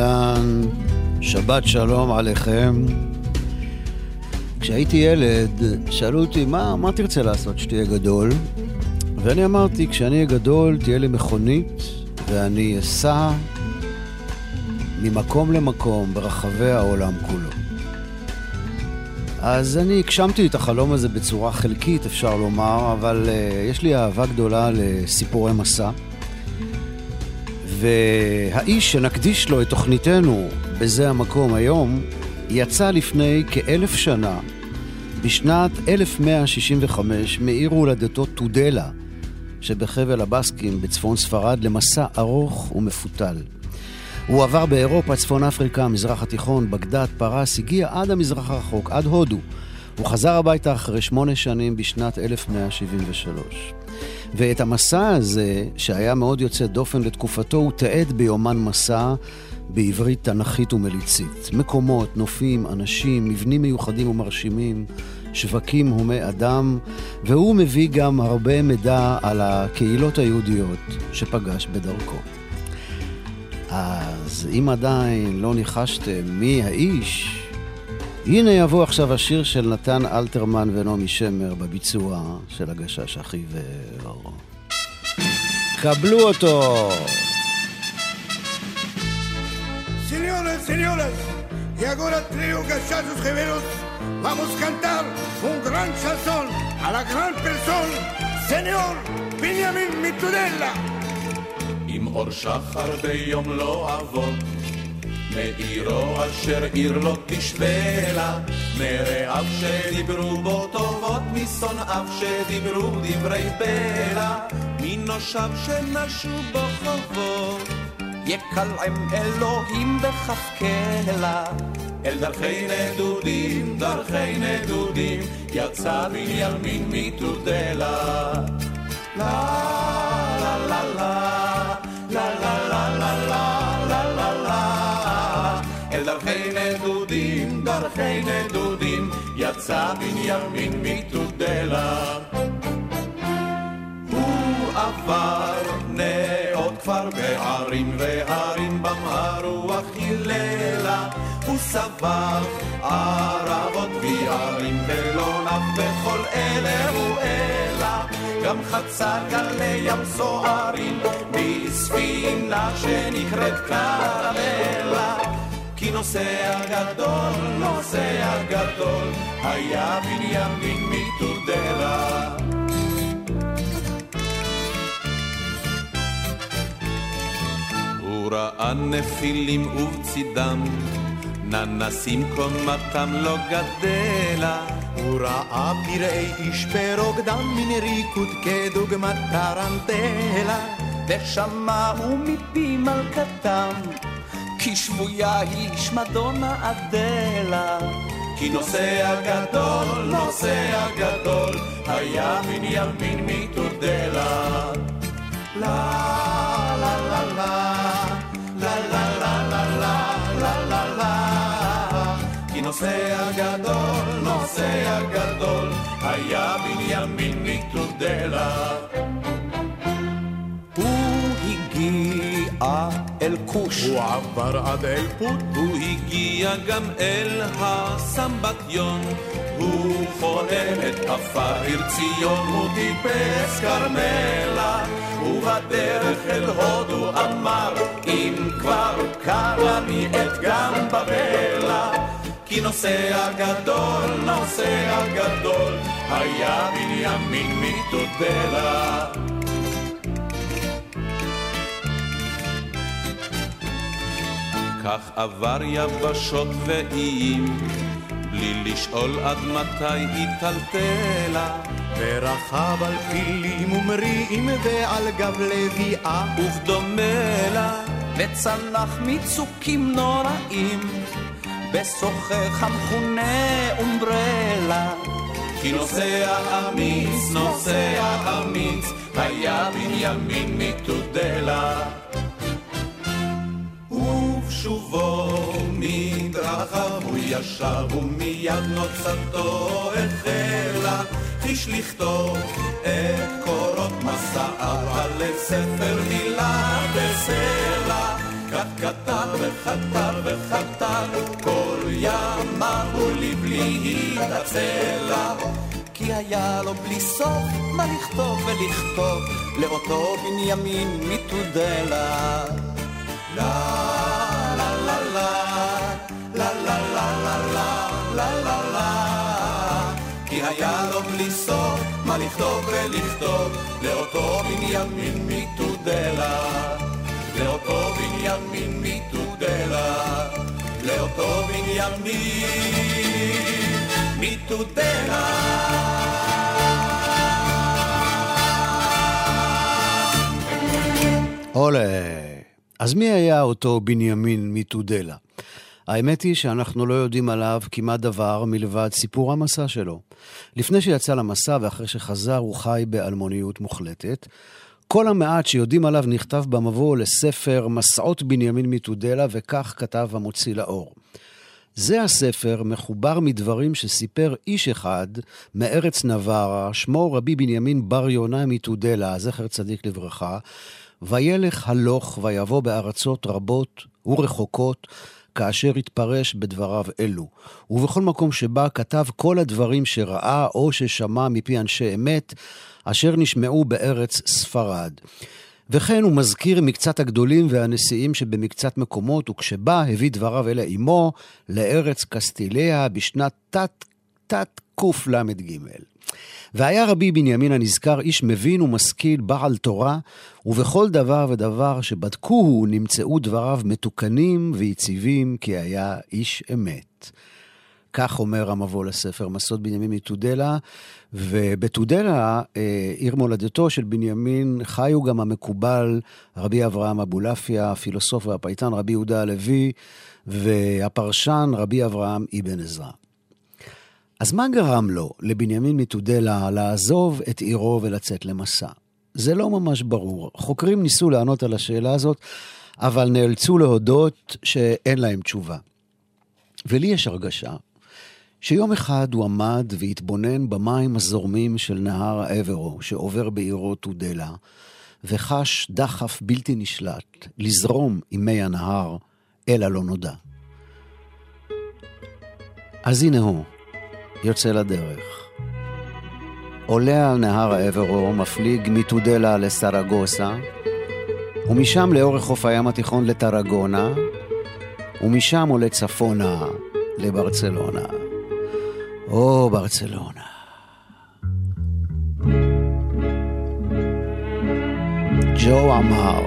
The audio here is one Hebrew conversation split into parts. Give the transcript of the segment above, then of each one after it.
אהלן, שבת שלום עליכם. כשהייתי ילד, שאלו אותי, מה, מה תרצה לעשות כשתהיה גדול? ואני אמרתי, כשאני אהיה גדול, תהיה לי מכונית, ואני אסע ממקום למקום ברחבי העולם כולו. אז אני הגשמתי את החלום הזה בצורה חלקית, אפשר לומר, אבל uh, יש לי אהבה גדולה לסיפורי מסע. והאיש שנקדיש לו את תוכניתנו בזה המקום היום, יצא לפני כאלף שנה, בשנת 1165, מעיר הולדתו טודלה, שבחבל הבסקים בצפון ספרד, למסע ארוך ומפותל. הוא עבר באירופה, צפון אפריקה, המזרח התיכון, בגדד, פרס, הגיע עד המזרח הרחוק, עד הודו. הוא חזר הביתה אחרי שמונה שנים בשנת 1173. ואת המסע הזה, שהיה מאוד יוצא דופן לתקופתו, הוא תעד ביומן מסע בעברית תנכית ומליצית. מקומות, נופים, אנשים, מבנים מיוחדים ומרשימים, שווקים הומי אדם, והוא מביא גם הרבה מידע על הקהילות היהודיות שפגש בדרכו. אז אם עדיין לא ניחשתם מי האיש, הנה יבוא עכשיו השיר של נתן אלתרמן ונעמי שמר בביצוע של הגשש החיוור. קבלו אותו! Señoras, señoras, y ahora trio gachazos gemelos, vamos a cantar un gran chanson a la gran persona, señor Benjamin Mitudella. עם אור שחר ביום לא אבות מעירו אשר עיר לא תשווה לה, מרעיו שדיברו בו טובות, משונאיו שדיברו דברי בלע, מנושיו שנשו בו חובות, יקלעם אלוהים קלע. אל דרכי נדודים, דרכי נדודים, יצא בנימין מתודלה. לה לה לה לה, לה יצא בנימין מתודלה. הוא עבר נאות כפר בערים והרים בם הרוח היללה. הוא סבב ערבות ויערים ולא נף בכל אלה הוא אלא. גם חצה גלי ים סוערים בספינה שנקראת קרמלה. כי נוסע גדול, נוסע גדול, היה בנימין מתודלה. הוא ראה נפילים ובצידם, ננסים קומתם לא גדלה. הוא ראה פראי איש ברוקדם מן ריקוד כדוגמת טרנטלה, ושמעו מפי מלכתם, כי שבויה היא שמדונה אדלה. כי נוסע גדול, נוסע גדול, היה בנימין מתודלה. לה לה לה לה, לה לה לה לה לה לה לה כי נוסע גדול, נוסע גדול, היה בנימין מתודלה. הוא הגיע אל כוש, הוא עבר עד אל פוט, הוא הגיע גם אל הסמבטיון, הוא חולם את עפר ציון, הוא טיפס כרמלה, ובדרך אל הודו אמר, אם כבר קרה לי את גם בבלה. כי נוסע גדול, נוסע גדול, היה בנימין מתודלה. כך עבר יבשות ואיים, בלי לשאול עד מתי היא טלטלה. ורכב על פילים ומריעים ועל גב לביאה, וכדומה לה, וצנח מצוקים נוראים, בשוחך המכונה אומברלה. כי נוסע אמיץ, נוסע אמיץ, היה בנימין מתודלה. ובשובו מדרכיו הוא ישב ומיד נוצתו החלה, חיש לכתוב את קורות מסעיו על ספר מילה בסלע. כך קטר וחתר וחתר, כל ימיו לבלי התעצלה. כי היה לו בלי סוף מה לכתוב ולכתוב לאותו בנימין מתודלה. לה לה לכתוב ולכתוב לאותו בנימין מתודלה לאותו בנימין מתודלה לאותו בנימין מתודלה עולה. אז מי היה אותו בנימין מתודלה? האמת היא שאנחנו לא יודעים עליו כמעט דבר מלבד סיפור המסע שלו. לפני שיצא למסע ואחרי שחזר הוא חי באלמוניות מוחלטת. כל המעט שיודעים עליו נכתב במבוא לספר מסעות בנימין מתודלה, וכך כתב המוציא לאור. זה הספר מחובר מדברים שסיפר איש אחד מארץ נברה, שמו רבי בנימין בר יונה מתודלה, זכר צדיק לברכה, וילך הלוך ויבוא בארצות רבות ורחוקות, כאשר התפרש בדבריו אלו. ובכל מקום שבה כתב כל הדברים שראה או ששמע מפי אנשי אמת, אשר נשמעו בארץ ספרד. וכן הוא מזכיר מקצת הגדולים והנשיאים שבמקצת מקומות, וכשבא הביא דבריו אלה עמו לארץ קסטיליה בשנת תת תת קל"ג. והיה רבי בנימין הנזכר איש מבין ומשכיל, בעל תורה, ובכל דבר ודבר שבדקוהו נמצאו דבריו מתוקנים ויציבים, כי היה איש אמת. כך אומר המבוא לספר מסות בנימין מתודלה, ובתודלה, אה, עיר מולדתו של בנימין, חיו גם המקובל רבי אברהם אבולעפיה, הפילוסוף והפייטן רבי יהודה הלוי, והפרשן רבי אברהם אבן עזרא. אז מה גרם לו, לבנימין מתודלה, לעזוב את עירו ולצאת למסע? זה לא ממש ברור. חוקרים ניסו לענות על השאלה הזאת, אבל נאלצו להודות שאין להם תשובה. ולי יש הרגשה שיום אחד הוא עמד והתבונן במים הזורמים של נהר האברו, שעובר בעירו תודלה, וחש דחף בלתי נשלט לזרום עם מי הנהר אל הלא נודע. אז הנה הוא, יוצא לדרך. עולה על נהר האברו, מפליג מתודלה לסרגוסה, ומשם לאורך חוף הים התיכון לטרגונה, ומשם עולה צפונה לברצלונה. או, ברצלונה. ג'ו אמר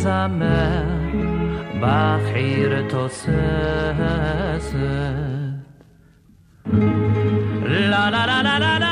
מזמר בחיר תוססת. לה לה לה לה לה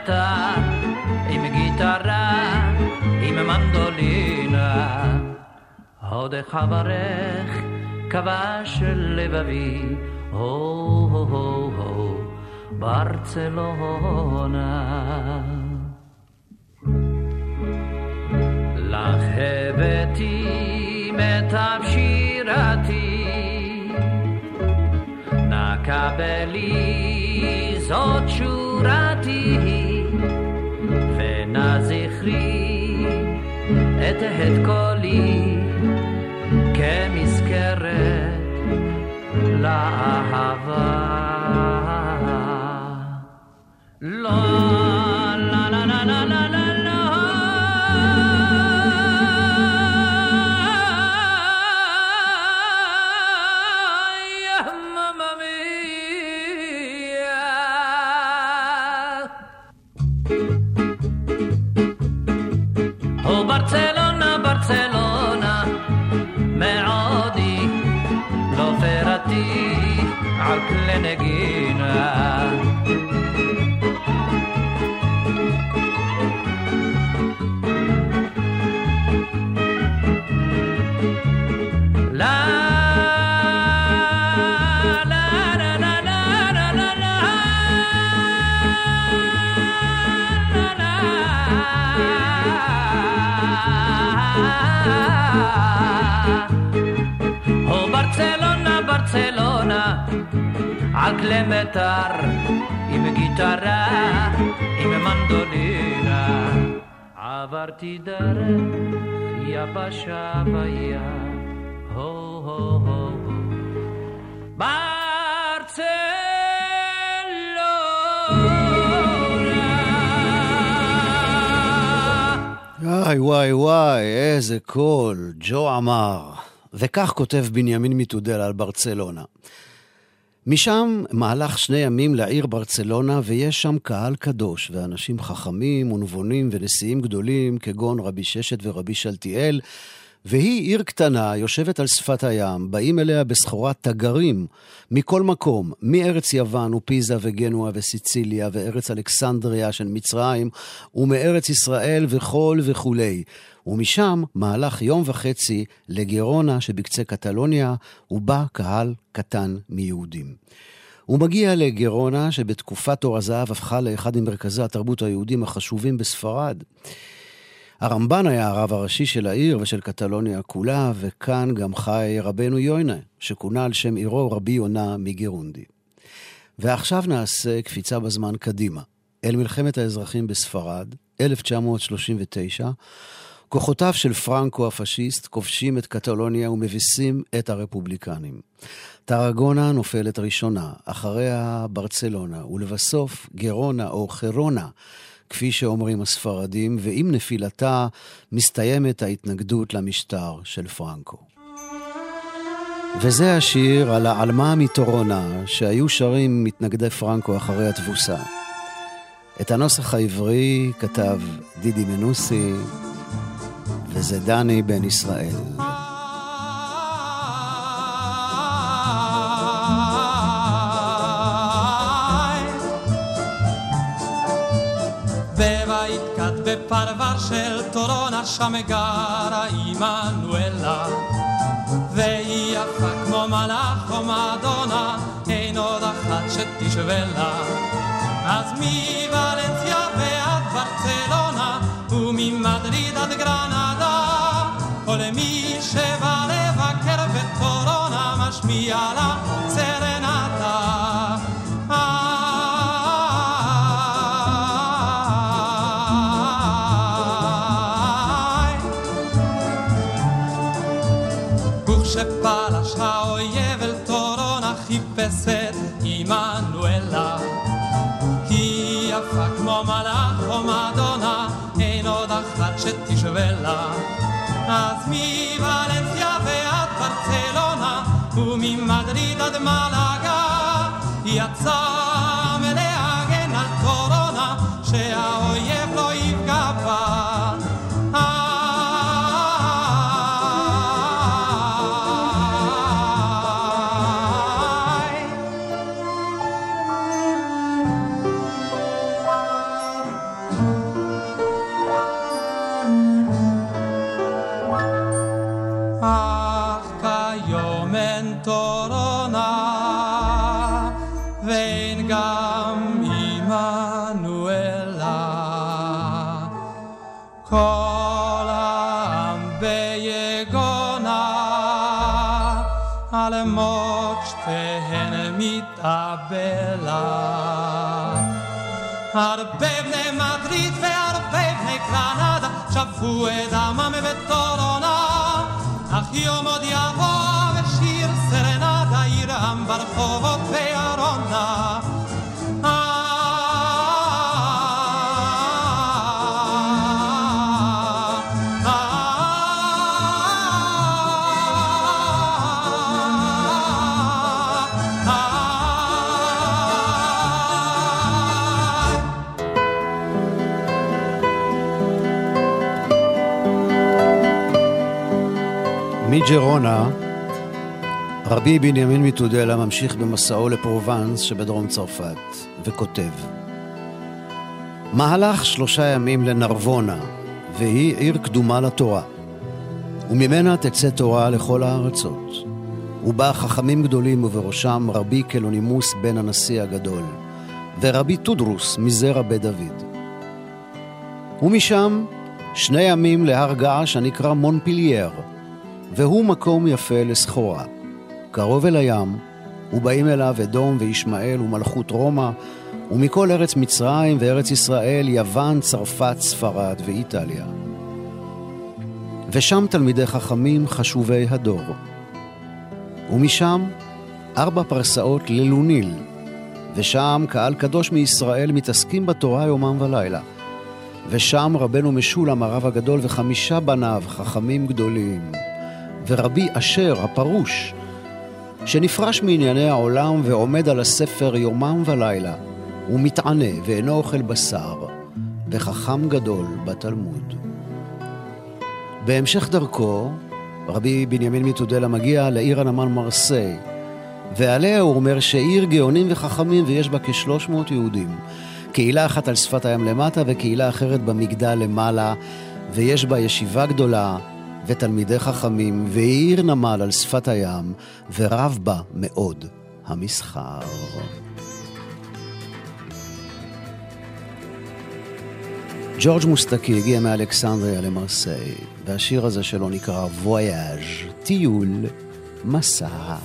מתה עם גיטרה, עם מנדולינה. הודך אברך כבש לבבי, הו-הו-הו, ברצלונה. לך הבאתי מיטב שירתי, נא קבלי זאת שורתי, ונא זכרי את הד קולי כמזכרת לאהבה. לא על כלי מיתר, עם גיטרה, עם מנדולינה. עברתי דרך יבשה בים, הו הו הו. וואי וואי וואי, איזה קול, ג'ו אמר. וכך כותב בנימין מתודל על ברצלונה. משם מהלך שני ימים לעיר ברצלונה, ויש שם קהל קדוש, ואנשים חכמים ונבונים ונשיאים גדולים, כגון רבי ששת ורבי שלטיאל, והיא עיר קטנה, יושבת על שפת הים, באים אליה בסחורת תגרים מכל מקום, מארץ יוון ופיזה וגנואה וסיציליה וארץ אלכסנדריה של מצרים, ומארץ ישראל וכל וכולי. ומשם מהלך יום וחצי לגירונה שבקצה קטלוניה, ובה קהל קטן מיהודים. הוא מגיע לגירונה, שבתקופת תור הזהב הפכה לאחד ממרכזי התרבות היהודים החשובים בספרד. הרמב"ן היה הרב הראשי של העיר ושל קטלוניה כולה, וכאן גם חי רבנו יוינה, שכונה על שם עירו רבי יונה מגירונדי. ועכשיו נעשה קפיצה בזמן קדימה, אל מלחמת האזרחים בספרד, 1939, כוחותיו של פרנקו הפשיסט כובשים את קטלוניה ומביסים את הרפובליקנים. טרגונה נופלת ראשונה, אחריה ברצלונה, ולבסוף גרונה או חרונה, כפי שאומרים הספרדים, ועם נפילתה מסתיימת ההתנגדות למשטר של פרנקו. וזה השיר על העלמה מטורונה שהיו שרים מתנגדי פרנקו אחרי התבוסה. את הנוסח העברי כתב דידי מנוסי, וזה דני בן ישראל. בפרבר של טורונה שם גרה עמנואלה והיא יפה כמו מלאך או מדונה אין עוד אחת שתשווה לה אז מוולנסיה ועד ברצלונה וממדריד de Malaga, Piazza. הרבה בני מדריד והרבה בני קרנדה שפכו את דמם בתורונה, אך יום עוד יבוא מג'רונה, רבי בנימין מתודלה ממשיך במסעו לפרובנס שבדרום צרפת, וכותב: מהלך שלושה ימים לנרבונה, והיא עיר קדומה לתורה, וממנה תצא תורה לכל הארצות. ובה חכמים גדולים ובראשם רבי קלונימוס בן הנשיא הגדול, ורבי טודרוס מזרע בית דוד. ומשם שני ימים להר געש הנקרא מונפילייר, והוא מקום יפה לסחורה. קרוב אל הים, ובאים אליו אדום וישמעאל ומלכות רומא, ומכל ארץ מצרים וארץ ישראל, יוון, צרפת, ספרד ואיטליה. ושם תלמידי חכמים חשובי הדור. ומשם ארבע פרסאות ללוניל, ושם קהל קדוש מישראל מתעסקים בתורה יומם ולילה. ושם רבנו משולם הרב הגדול וחמישה בניו, חכמים גדולים. ורבי אשר הפרוש, שנפרש מענייני העולם ועומד על הספר יומם ולילה, ומתענה ואינו אוכל בשר, וחכם גדול בתלמוד. בהמשך דרכו, רבי בנימין מתודלה מגיע לעיר הנמל מרסיי, ועליה הוא אומר שעיר גאונים וחכמים ויש בה כשלוש מאות יהודים. קהילה אחת על שפת הים למטה וקהילה אחרת במגדל למעלה, ויש בה ישיבה גדולה ותלמידי חכמים, ועיר נמל על שפת הים, ורב בה מאוד המסחר. ג'ורג' מוסטקי הגיע מאלכסנדריה למרסיי, והשיר הזה שלו נקרא וויאז', טיול, מסע.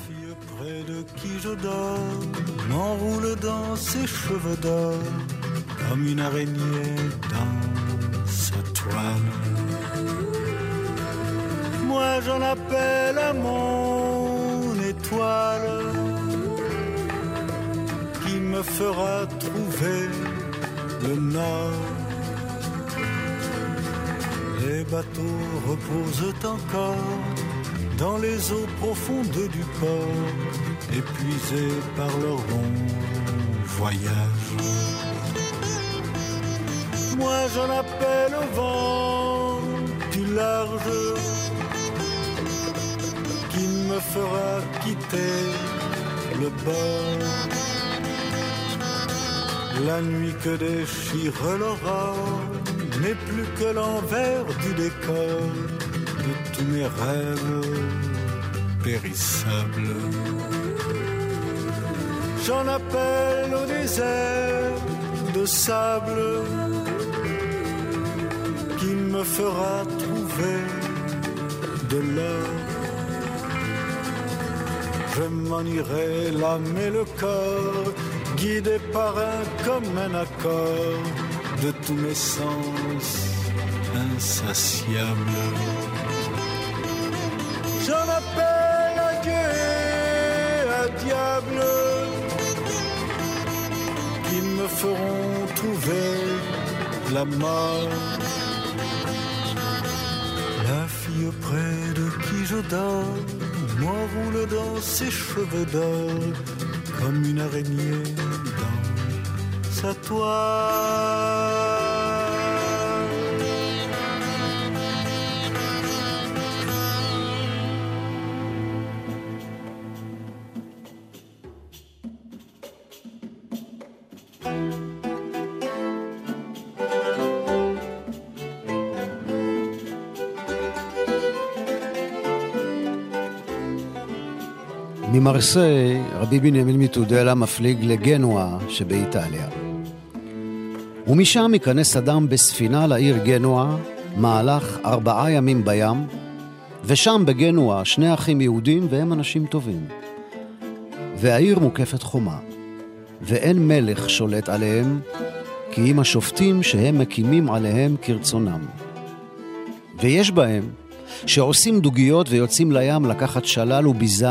comme une araignée dans sa toile. Moi j'en appelle à mon étoile qui me fera trouver le nord. Les bateaux reposent encore dans les eaux profondes du port, épuisés par leur long voyage. Moi j'en appelle au vent du large me fera quitter le bord. La nuit que déchire l'aurore n'est plus que l'envers du décor de tous mes rêves périssables. J'en appelle au désert de sable qui me fera trouver de l'or. Je m'en irai l'âme et le corps, guidé par un comme un accord de tous mes sens insatiables. J'en appelle à Dieu et à diable qui me feront trouver la mort. La fille auprès de qui je dors, moi roule dans ses cheveux d'or comme une araignée dans sa toile. ממרסיי, רבי בנימין מתודלה מפליג לגנואה שבאיטליה. ומשם ייכנס אדם בספינה לעיר גנואה, מהלך ארבעה ימים בים, ושם בגנואה שני אחים יהודים והם אנשים טובים. והעיר מוקפת חומה, ואין מלך שולט עליהם, כי אם השופטים שהם מקימים עליהם כרצונם. ויש בהם שעושים דוגיות ויוצאים לים לקחת שלל וביזה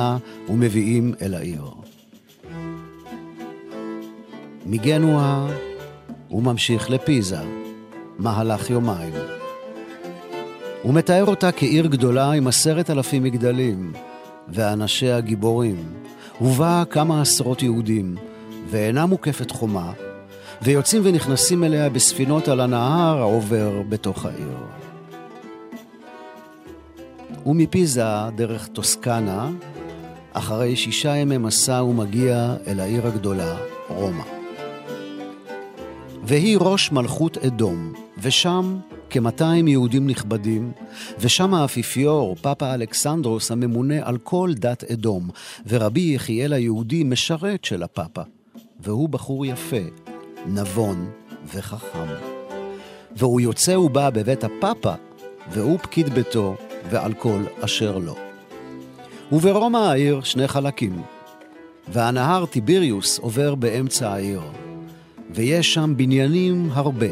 ומביאים אל העיר. מגנואה הוא ממשיך לפיזה, מהלך יומיים. הוא מתאר אותה כעיר גדולה עם עשרת אלפים מגדלים, ואנשיה גיבורים, ובה כמה עשרות יהודים, ואינה מוקפת חומה, ויוצאים ונכנסים אליה בספינות על הנהר העובר בתוך העיר. ומפיזה דרך טוסקנה, אחרי שישה ימי מסע הוא מגיע אל העיר הגדולה, רומא. והיא ראש מלכות אדום, ושם כ-200 יהודים נכבדים, ושם האפיפיור, פאפה אלכסנדרוס, הממונה על כל דת אדום, ורבי יחיאל היהודי משרת של הפאפה. והוא בחור יפה, נבון וחכם. והוא יוצא ובא בבית הפאפה, והוא פקיד ביתו, ועל כל אשר לו. וברומא העיר שני חלקים, והנהר טיביריוס עובר באמצע העיר, ויש שם בניינים הרבה,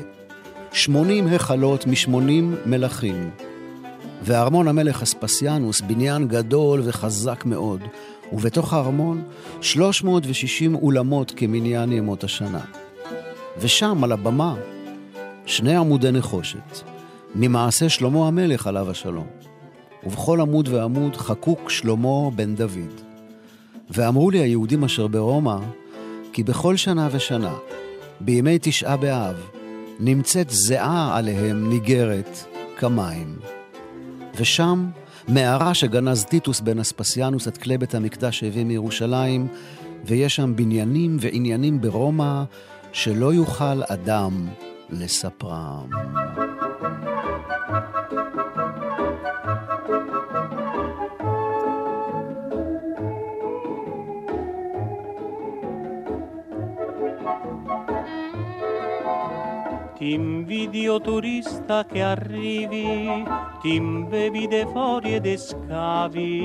שמונים היכלות משמונים מלכים. וארמון המלך אספסיאנוס, בניין גדול וחזק מאוד, ובתוך הארמון 360 אולמות כמניין ימות השנה. ושם, על הבמה, שני עמודי נחושת, ממעשה שלמה המלך עליו השלום. ובכל עמוד ועמוד חקוק שלמה בן דוד. ואמרו לי היהודים אשר ברומא, כי בכל שנה ושנה, בימי תשעה באב, נמצאת זיעה עליהם ניגרת כמים. ושם, מערה שגנז טיטוס בן אספסיאנוס את כלי בית המקדש שהביא מירושלים, ויש שם בניינים ועניינים ברומא שלא יוכל אדם לספרם. Invidio turista che arrivi, ti imbevi de fuori ed scavi,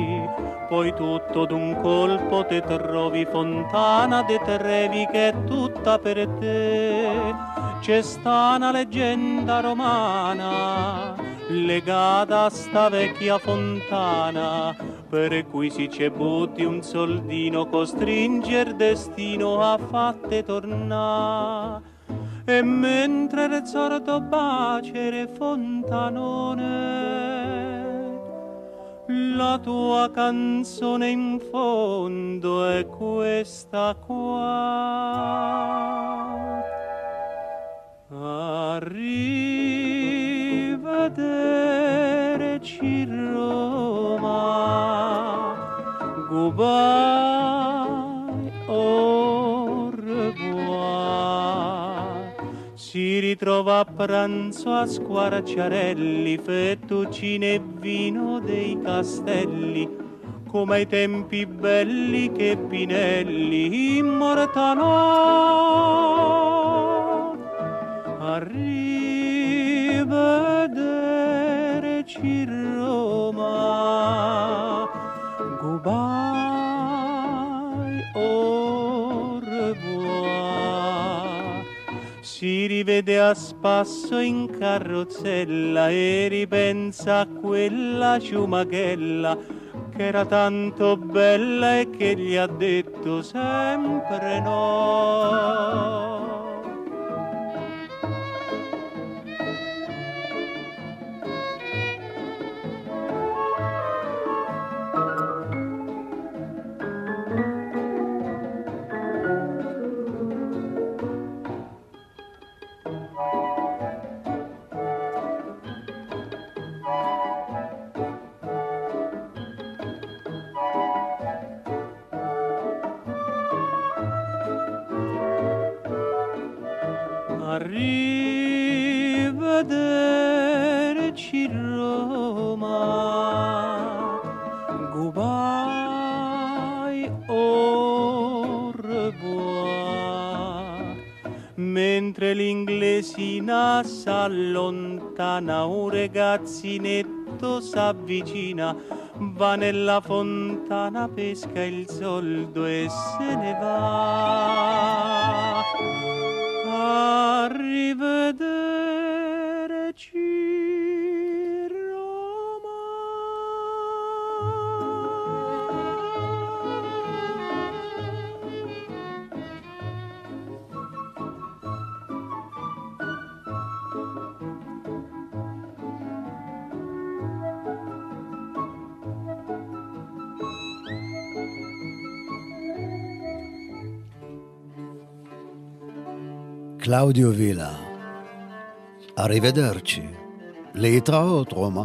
poi tutto d'un colpo te trovi fontana de Trevi che è tutta per te. C'è sta una leggenda romana legata a sta vecchia fontana per cui si c'è butti un soldino costringe il destino a fatte tornare e mentre il sordo bacere fontanone la tua canzone in fondo è questa qua. Arrivederci Roma. Goodbye au ritrova a pranzo a squarciarelli, fettuccine e vino dei castelli, come ai tempi belli che Pinelli immortalò. Arrivederci Roma, goodbye, au Si rivede a spasso in carrozzella e ripensa a quella ciumachella che era tanto bella e che gli ha detto sempre no. Ragazzinetto s'avvicina, va nella fontana, pesca il soldo e se ne va. קלאודיו וילה, Arrivederci, להתראות רומא.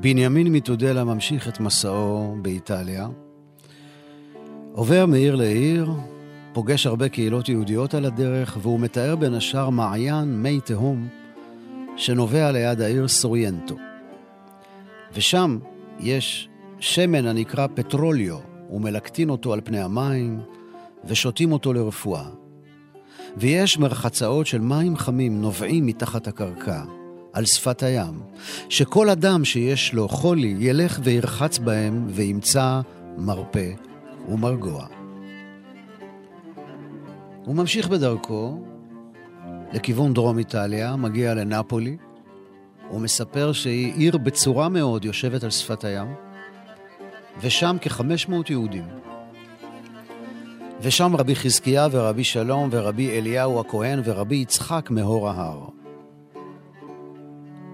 בנימין מטודלה ממשיך את מסעו באיטליה. עובר מעיר לעיר, פוגש הרבה קהילות יהודיות על הדרך, והוא מתאר בין השאר מעיין מי תהום שנובע ליד העיר סורנטו. ושם יש שמן הנקרא petrolio, ומלקטין אותו על פני המים, ושותים אותו לרפואה. ויש מרחצאות של מים חמים נובעים מתחת הקרקע, על שפת הים, שכל אדם שיש לו חולי ילך וירחץ בהם וימצא מרפא ומרגוע. הוא ממשיך בדרכו לכיוון דרום איטליה, מגיע לנפולי, הוא מספר שהיא עיר בצורה מאוד יושבת על שפת הים, ושם כ-500 יהודים. ושם רבי חזקיה ורבי שלום ורבי אליהו הכהן ורבי יצחק מהור ההר.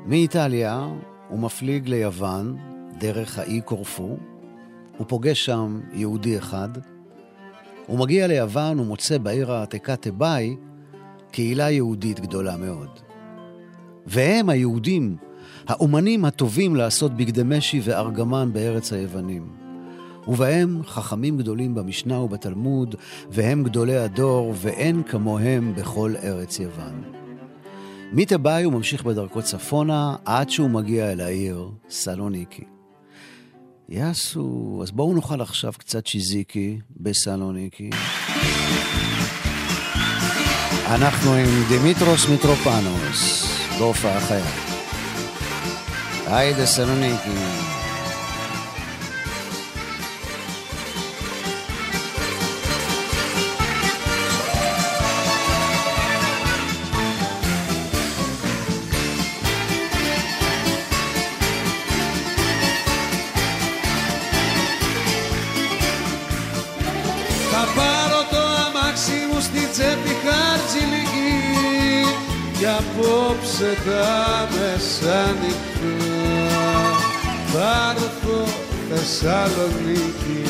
מאיטליה הוא מפליג ליוון דרך האי קורפו, הוא פוגש שם יהודי אחד, הוא מגיע ליוון ומוצא בעיר העתיקה תיבאי קהילה יהודית גדולה מאוד. והם היהודים, האומנים הטובים לעשות בגדי משי וארגמן בארץ היוונים. ובהם חכמים גדולים במשנה ובתלמוד, והם גדולי הדור, ואין כמוהם בכל ארץ יוון. מתבאי הוא ממשיך בדרכו צפונה, עד שהוא מגיע אל העיר סלוניקי. יאסו, אז בואו נאכל עכשיו קצת שיזיקי בסלוניקי. אנחנו עם דמיטרוס מיטרופנוס, בהופעה חיה. היי דסלוניקי. Απόψε τα μεσάνυχτα θα έρθω Θεσσαλονίκη.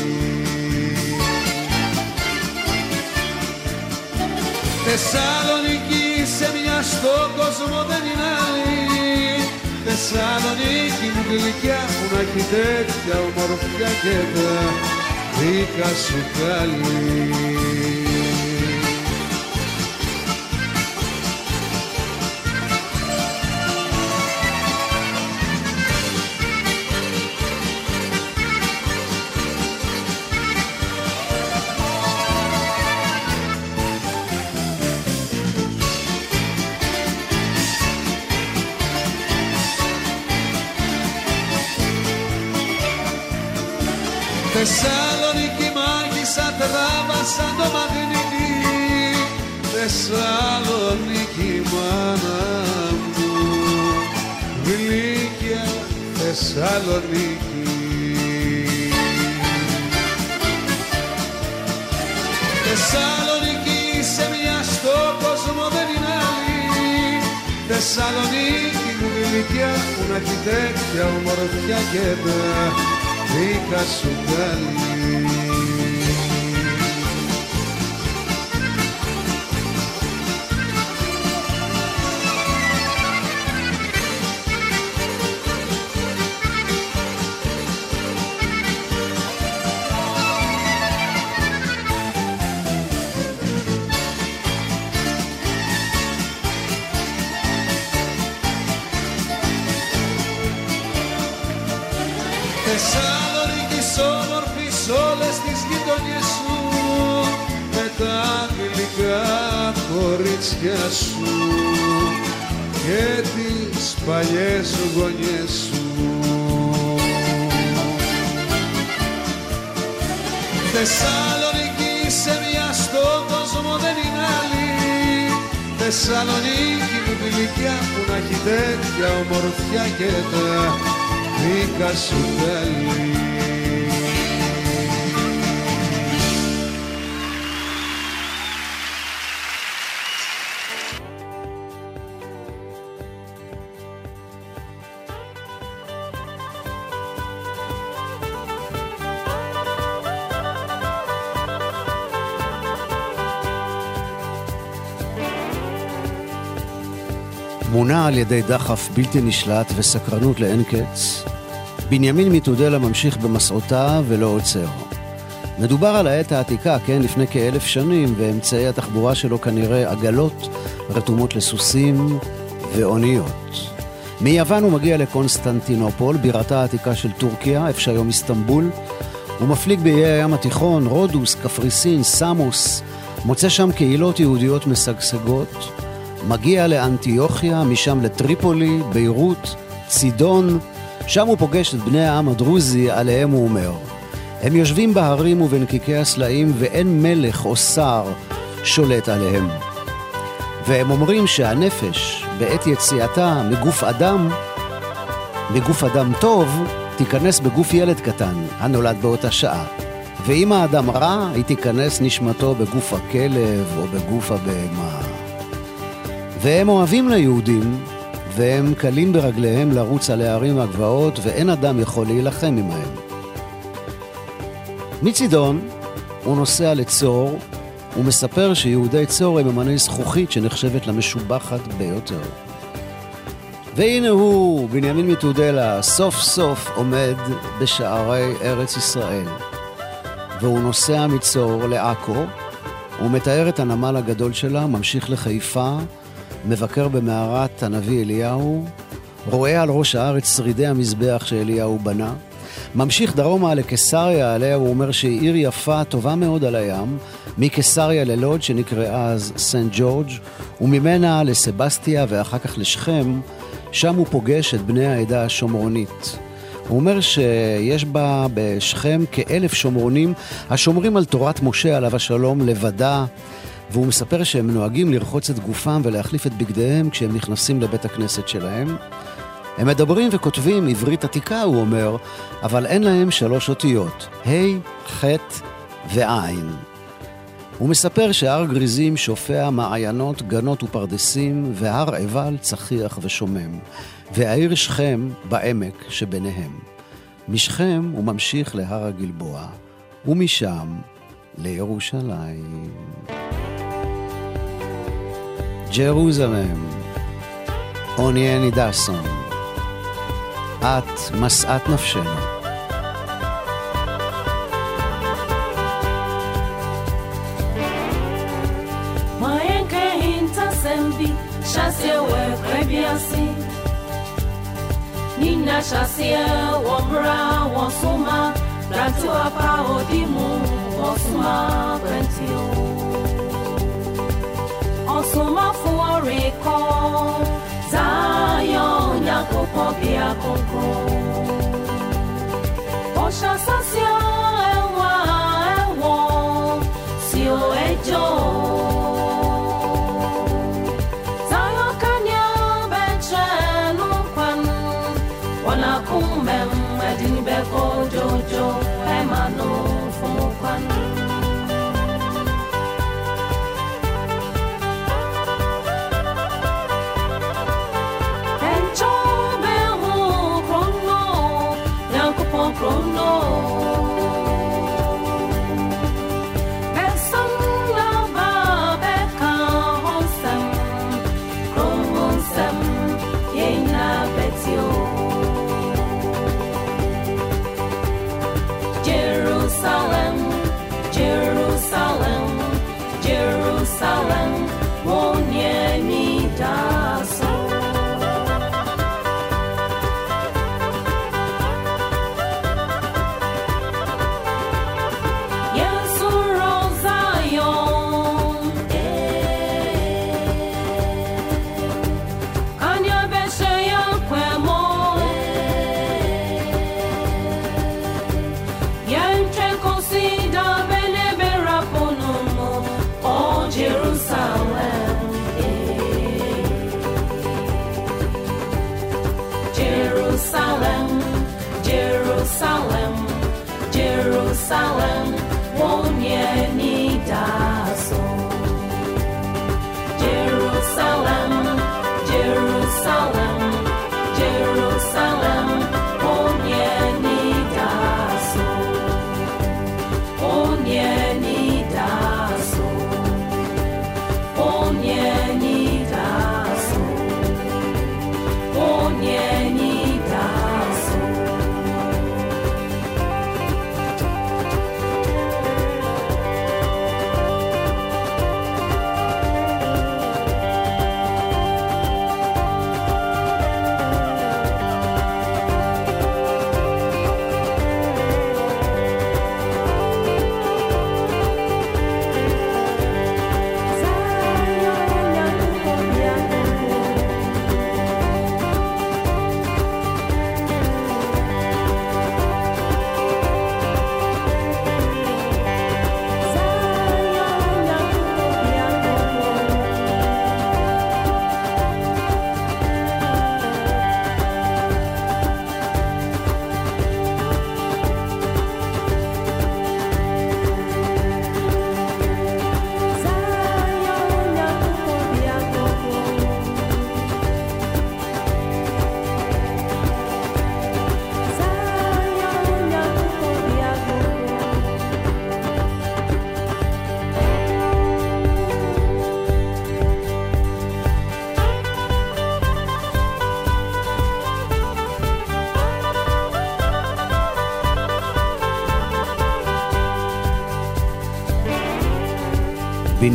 Θεσσαλονίκη σε μια στο κόσμο δεν είναι άλλη. Θεσσαλονίκη μου γλυκιά που να έχει τέτοια ομορφιά και τα δίκα σου καλή γλυκιά Θεσσαλονίκη. Θεσσαλονίκη σε μια στο κόσμο δεν είναι άλλη. Θεσσαλονίκη μου γλυκιά που να έχει τέτοια ομορφιά και τα δίκα σου καλή μάτια σου και τις παλιές γωνιές σου. Θεσσαλονίκη σε μια στον κόσμο δεν είναι άλλη Θεσσαλονίκη μου γλυκιά που να έχει τέτοια ομορφιά και τα δικά σου מונע על ידי דחף בלתי נשלט וסקרנות לאין קץ, בנימין מטודלה ממשיך במסעותיו ולא עוצר. מדובר על העת העתיקה, כן, לפני כאלף שנים, ואמצעי התחבורה שלו כנראה עגלות רתומות לסוסים ואוניות. מיוון הוא מגיע לקונסטנטינופול, בירתה העתיקה של טורקיה, איפה שהיום איסטנבול. הוא מפליג באיי הים התיכון, רודוס, קפריסין, סמוס, מוצא שם קהילות יהודיות משגשגות. מגיע לאנטיוכיה, משם לטריפולי, ביירות, צידון, שם הוא פוגש את בני העם הדרוזי, עליהם הוא אומר. הם יושבים בהרים ובנקיקי הסלעים ואין מלך או שר שולט עליהם. והם אומרים שהנפש, בעת יציאתה מגוף אדם, מגוף אדם טוב, תיכנס בגוף ילד קטן, הנולד באותה שעה. ואם האדם רע, היא תיכנס נשמתו בגוף הכלב או בגוף הבהמה. והם אוהבים ליהודים, והם קלים ברגליהם לרוץ על הערים הגבעות, ואין אדם יכול להילחם עמהם. מצידון, הוא נוסע לצור, ומספר שיהודי צור הם אמני זכוכית שנחשבת למשובחת ביותר. והנה הוא, בנימין מתודלה, סוף סוף עומד בשערי ארץ ישראל. והוא נוסע מצור לעכו, הוא מתאר את הנמל הגדול שלה, ממשיך לחיפה, מבקר במערת הנביא אליהו, רואה על ראש הארץ שרידי המזבח שאליהו בנה, ממשיך דרומה לקיסריה, עליה הוא אומר שהיא עיר יפה, טובה מאוד על הים, מקיסריה ללוד, שנקראה אז סנט ג'ורג', וממנה לסבסטיה ואחר כך לשכם, שם הוא פוגש את בני העדה השומרונית. הוא אומר שיש בה בשכם כאלף שומרונים השומרים על תורת משה עליו השלום לבדה, והוא מספר שהם נוהגים לרחוץ את גופם ולהחליף את בגדיהם כשהם נכנסים לבית הכנסת שלהם. הם מדברים וכותבים עברית עתיקה, הוא אומר, אבל אין להם שלוש אותיות, ה', ח' וע'. הוא מספר שהר גריזים שופע מעיינות, גנות ופרדסים, והר עיבל צחיח ושומם, והעיר שכם בעמק שביניהם. משכם הוא ממשיך להר הגלבוע, ומשם לירושלים. ג'רוזלם, אוניאני דסון, את משאת נפשנו. Nina shasia womra wosuma Rantu apa odimu wosuma brentio soma fuore kɔ zayɔ nyakopɔ bia koko. Osha sasia.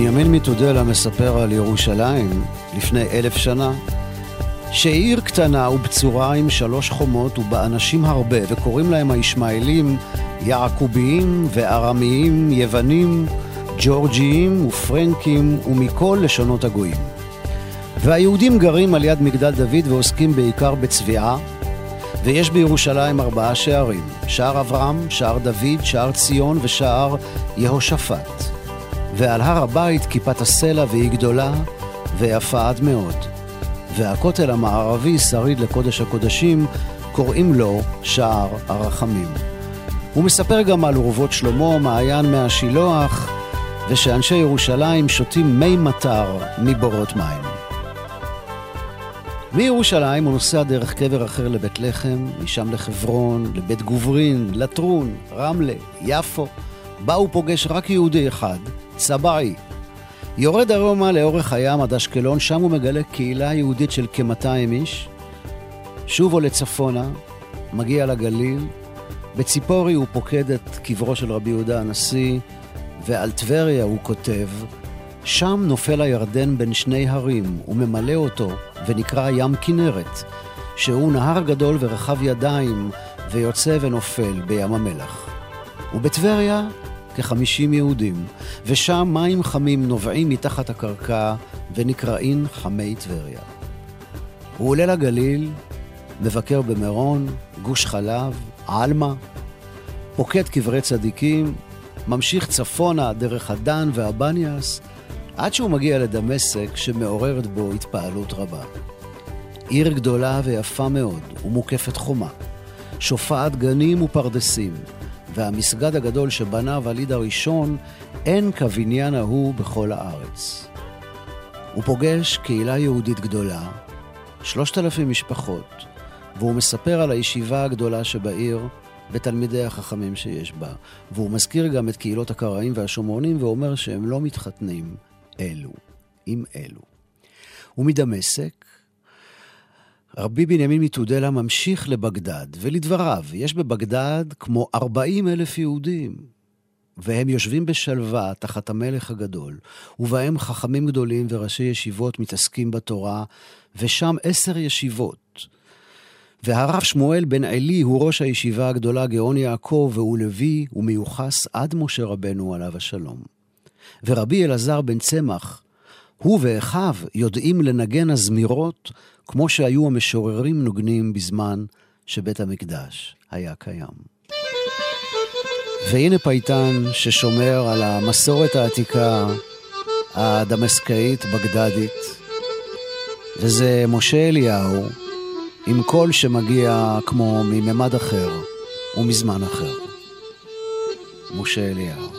בנימין מתודלה מספר על ירושלים לפני אלף שנה, שעיר קטנה ובצורה עם שלוש חומות ובה אנשים הרבה, וקוראים להם הישמעאלים יעקוביים וארמיים, יוונים, ג'ורג'יים ופרנקים ומכל לשונות הגויים. והיהודים גרים על יד מגדל דוד ועוסקים בעיקר בצביעה, ויש בירושלים ארבעה שערים, שער אברהם, שער דוד, שער ציון ושער יהושפט. ועל הר הבית כיפת הסלע והיא גדולה ויפה עד מאוד. והכותל המערבי, שריד לקודש הקודשים, קוראים לו שער הרחמים. הוא מספר גם על אורוות שלמה, מעיין מהשילוח, ושאנשי ירושלים שותים מי מטר מבורות מים. מירושלים הוא נוסע דרך קבר אחר לבית לחם, משם לחברון, לבית גוברין, לטרון, רמלה, יפו. בה הוא פוגש רק יהודי אחד, צבעי. יורד ארומה לאורך הים עד אשקלון, שם הוא מגלה קהילה יהודית של כ-200 איש. שוב עולה צפונה, מגיע לגליל. בציפורי הוא פוקד את קברו של רבי יהודה הנשיא, ועל טבריה הוא כותב, שם נופל הירדן בין שני הרים, וממלא אותו, ונקרא ים כנרת, שהוא נהר גדול ורחב ידיים, ויוצא ונופל בים המלח. ובטבריה כחמישים יהודים, ושם מים חמים נובעים מתחת הקרקע ונקראים חמי טבריה. הוא עולה לגליל, מבקר במירון, גוש חלב, עלמה, פוקד קברי צדיקים, ממשיך צפונה דרך הדן והבניאס, עד שהוא מגיע לדמשק שמעוררת בו התפעלות רבה. עיר גדולה ויפה מאוד ומוקפת חומה, שופעת גנים ופרדסים, והמסגד הגדול שבנה וליד הראשון, אין כבניין ההוא בכל הארץ. הוא פוגש קהילה יהודית גדולה, שלושת אלפים משפחות, והוא מספר על הישיבה הגדולה שבעיר ותלמידי החכמים שיש בה. והוא מזכיר גם את קהילות הקראים והשומרונים ואומר שהם לא מתחתנים אלו עם אלו. ומדמשק רבי בנימין מתודלה ממשיך לבגדד, ולדבריו, יש בבגדד כמו 40 אלף יהודים, והם יושבים בשלווה תחת המלך הגדול, ובהם חכמים גדולים וראשי ישיבות מתעסקים בתורה, ושם עשר ישיבות. והרב שמואל בן עלי הוא ראש הישיבה הגדולה גאון יעקב, והוא לוי ומיוחס עד משה רבנו עליו השלום. ורבי אלעזר בן צמח, הוא ואחיו יודעים לנגן הזמירות כמו שהיו המשוררים נוגנים בזמן שבית המקדש היה קיים. והנה פייטן ששומר על המסורת העתיקה הדמסקאית בגדדית, וזה משה אליהו עם קול שמגיע כמו מממד אחר ומזמן אחר. משה אליהו.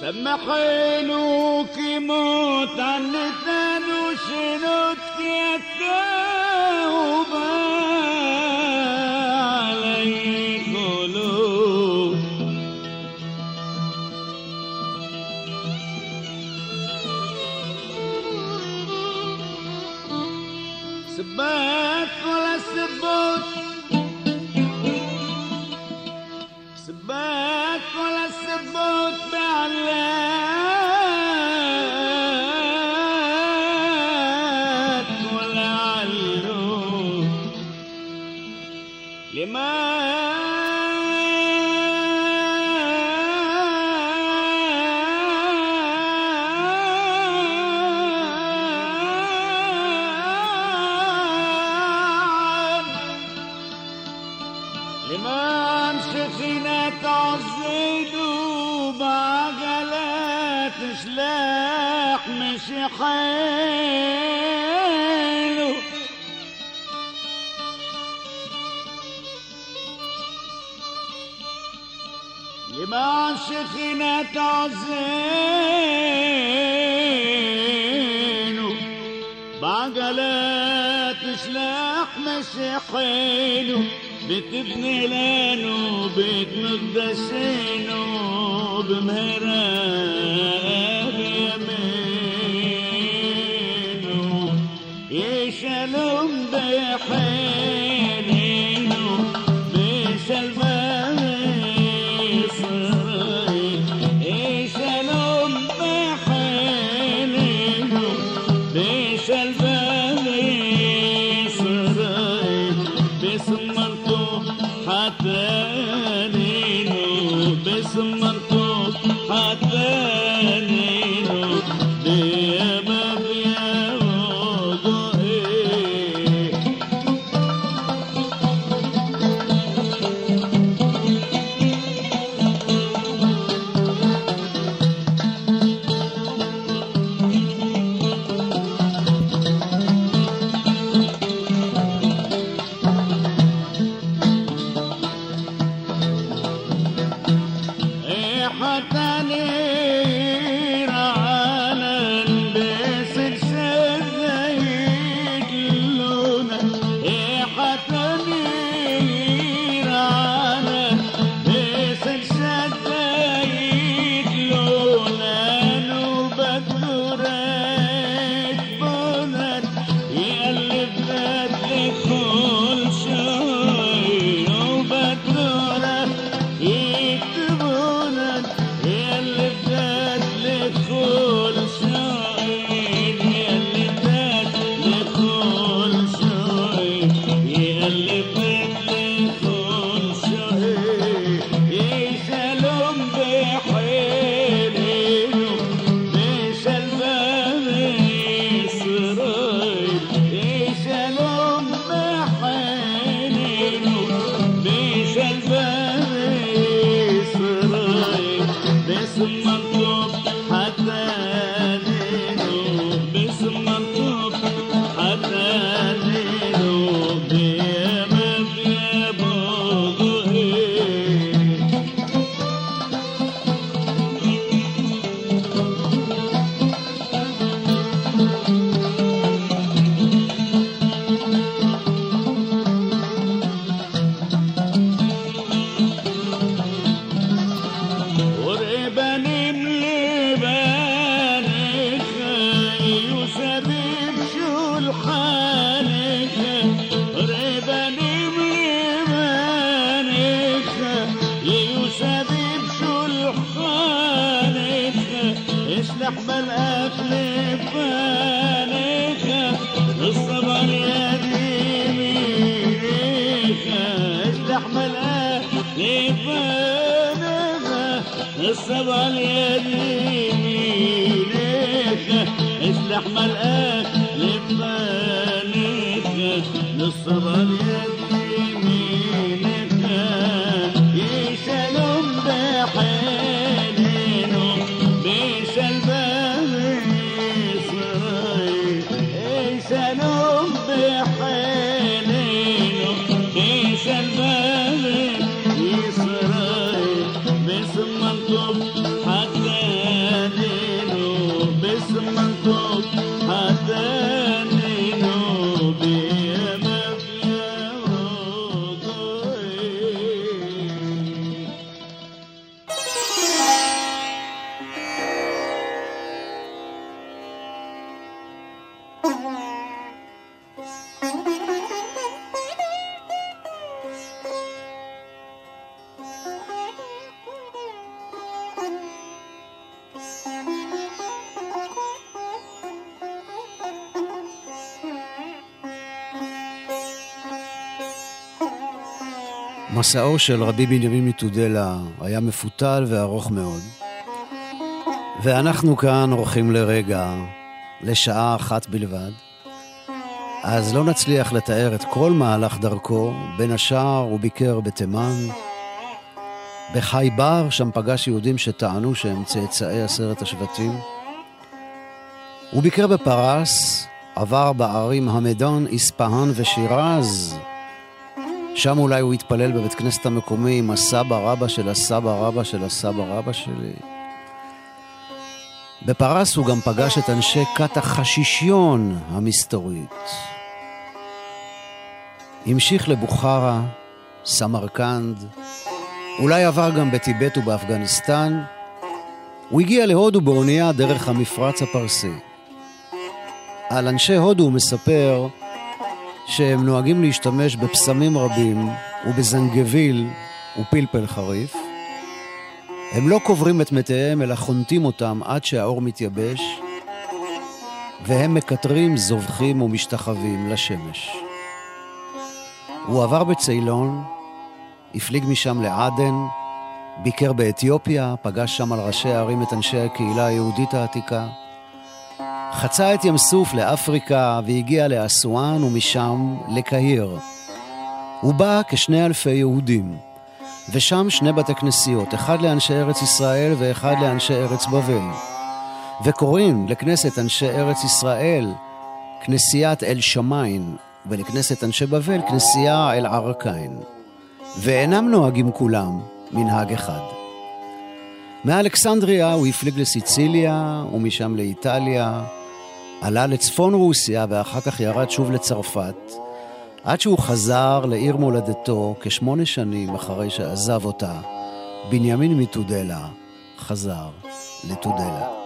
سمحيلوك موت عن نتان وشنوت يا توبه מסעו של רבי בנימין מתודלה היה מפותל וארוך מאוד, ואנחנו כאן עורכים לרגע, לשעה אחת בלבד, אז לא נצליח לתאר את כל מהלך דרכו, בין השאר הוא ביקר בתימן, בחייבר, שם פגש יהודים שטענו שהם צאצאי עשרת השבטים. הוא ביקר בפרס, עבר בערים המדון, איספהאן ושירז. שם אולי הוא התפלל בבית כנסת המקומי עם הסבא רבא של הסבא רבא של הסבא רבא שלי. בפרס הוא גם פגש את אנשי כת החשישיון המסתורית. המשיך לבוכרה, סמרקנד, אולי עבר גם בטיבט ובאפגניסטן. הוא הגיע להודו באונייה דרך המפרץ הפרסי. על אנשי הודו הוא מספר שהם נוהגים להשתמש בפסמים רבים ובזנגביל ופלפל חריף. הם לא קוברים את מתיהם, אלא חונטים אותם עד שהאור מתייבש, והם מקטרים, זובחים ומשתחווים לשמש. הוא עבר בצילון, הפליג משם לעדן, ביקר באתיופיה, פגש שם על ראשי הערים את אנשי הקהילה היהודית העתיקה. חצה את ים סוף לאפריקה והגיע לאסואן ומשם לקהיר. הוא בא כשני אלפי יהודים, ושם שני בתי כנסיות, אחד לאנשי ארץ ישראל ואחד לאנשי ארץ בבל. וקוראים לכנסת אנשי ארץ ישראל כנסיית אל שמיין, ולכנסת אנשי בבל כנסייה אל ערקיין. ואינם נוהגים כולם מנהג אחד. מאלכסנדריה הוא הפליג לסיציליה ומשם לאיטליה, עלה לצפון רוסיה ואחר כך ירד שוב לצרפת, עד שהוא חזר לעיר מולדתו כשמונה שנים אחרי שעזב אותה, בנימין מתודלה חזר לתודלה.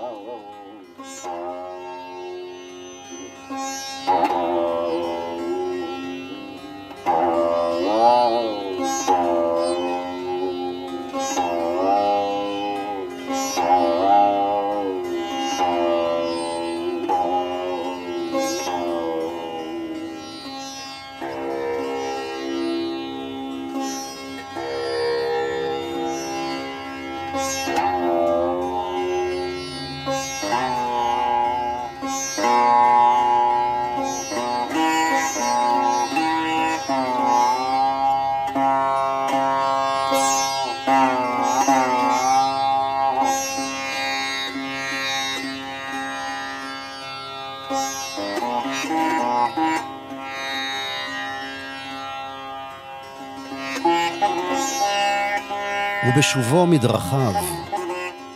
ובשובו מדרכיו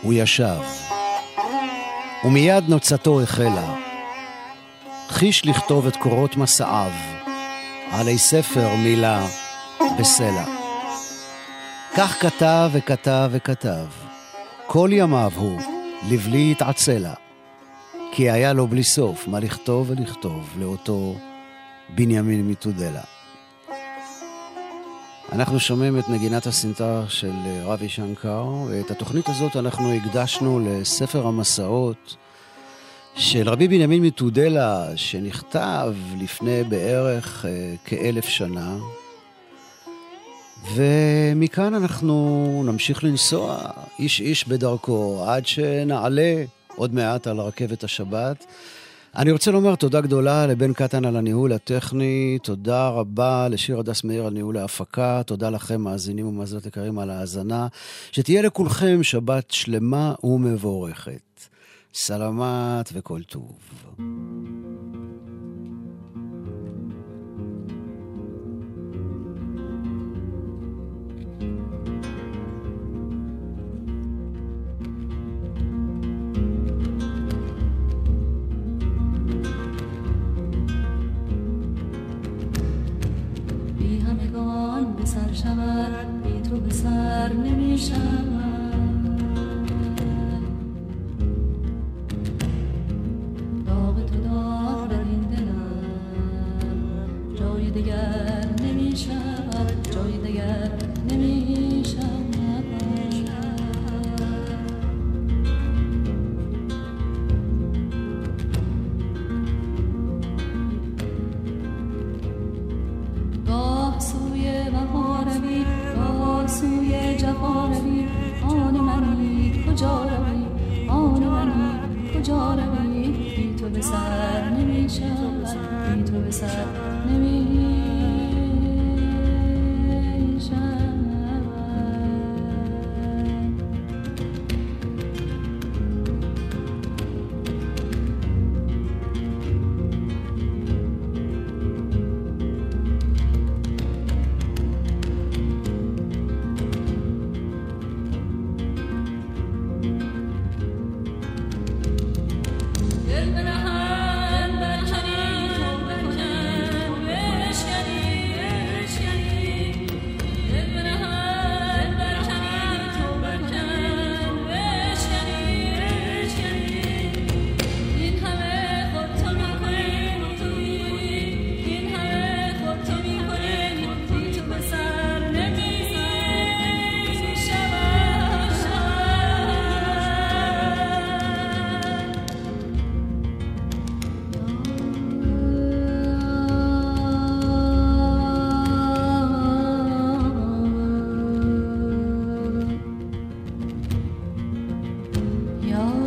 הוא ישב, ומיד נוצתו החלה. חיש לכתוב את קורות מסעיו, עלי ספר מילה בסלע. כך כתב וכתב וכתב, כל ימיו הוא לבלי התעצלה, כי היה לו בלי סוף מה לכתוב ולכתוב לאותו בנימין מתודלה. אנחנו שומעים את נגינת הסינטר של רבי שנקר, ואת התוכנית הזאת אנחנו הקדשנו לספר המסעות של רבי בנימין מתודלה, שנכתב לפני בערך אה, כאלף שנה. ומכאן אנחנו נמשיך לנסוע איש איש בדרכו עד שנעלה עוד מעט על רכבת השבת. אני רוצה לומר תודה גדולה לבן קטן על הניהול הטכני, תודה רבה לשיר הדס מאיר על ניהול ההפקה, תודה לכם, מאזינים ומאזינות יקרים, על ההאזנה. שתהיה לכולכם שבת שלמה ומבורכת. סלמת וכל טוב. سر شود بی تو به سر نمی شود know?